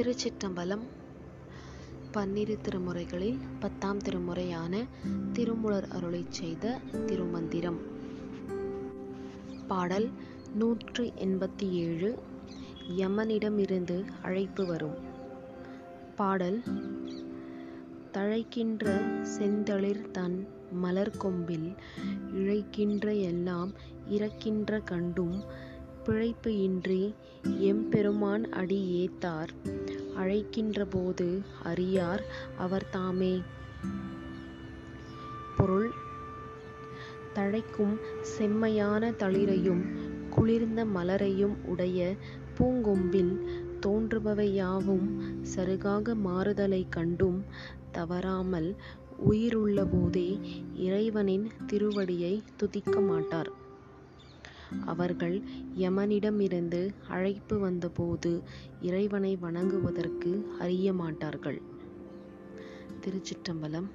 திருச்சிற்றம்பலம் பன்னிரு திருமுறைகளில் பத்தாம் திருமுறையான திருமுலர் அருளைச் செய்த திருமந்திரம். பாடல் நூற்று எண்பத்தி ஏழு யமனிடமிருந்து அழைப்பு வரும். பாடல் தழைக்கின்ற செந்தளிர் தன் மலர் கொம்பில் இழைக்கின்ற எல்லாம் இறக்கின்ற கண்டும் பிழைப்பு இன்றி எம்பெருமான் அடி ஏத்தார். அழைக்கின்ற போது அறியார் அவர் தாமே. பொருள் தழைக்கும் செம்மையான தளிரையும் குளிர்ந்த மலரையும் உடைய பூங்கொம்பில் தோன்றுபவை யாவும் சருகாக மாறுதலைக் கண்டும் தவறாமல் உயிருள்ள போதே இறைவனின் திருவடியை துதிக்க மாட்டார். அவர்கள் யமனிடமிருந்து அழைப்பு வந்தபோது இறைவனை வணங்குவதற்கு அறிய மாட்டார்கள் திருச்சிற்றம்பலம்